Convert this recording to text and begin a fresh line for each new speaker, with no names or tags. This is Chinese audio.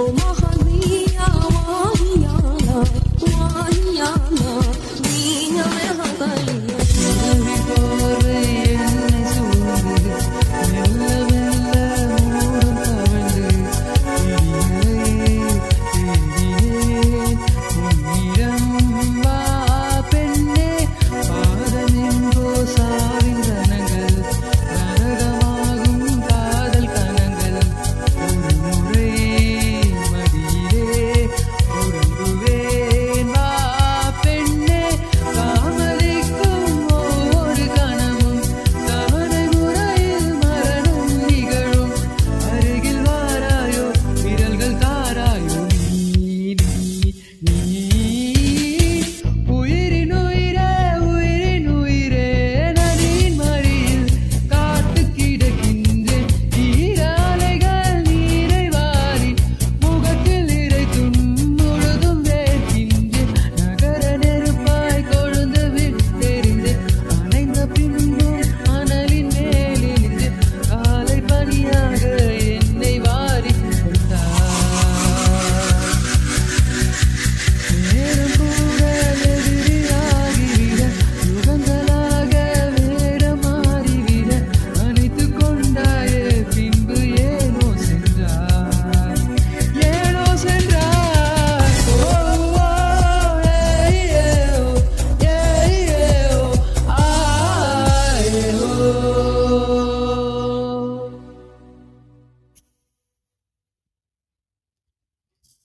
我摸。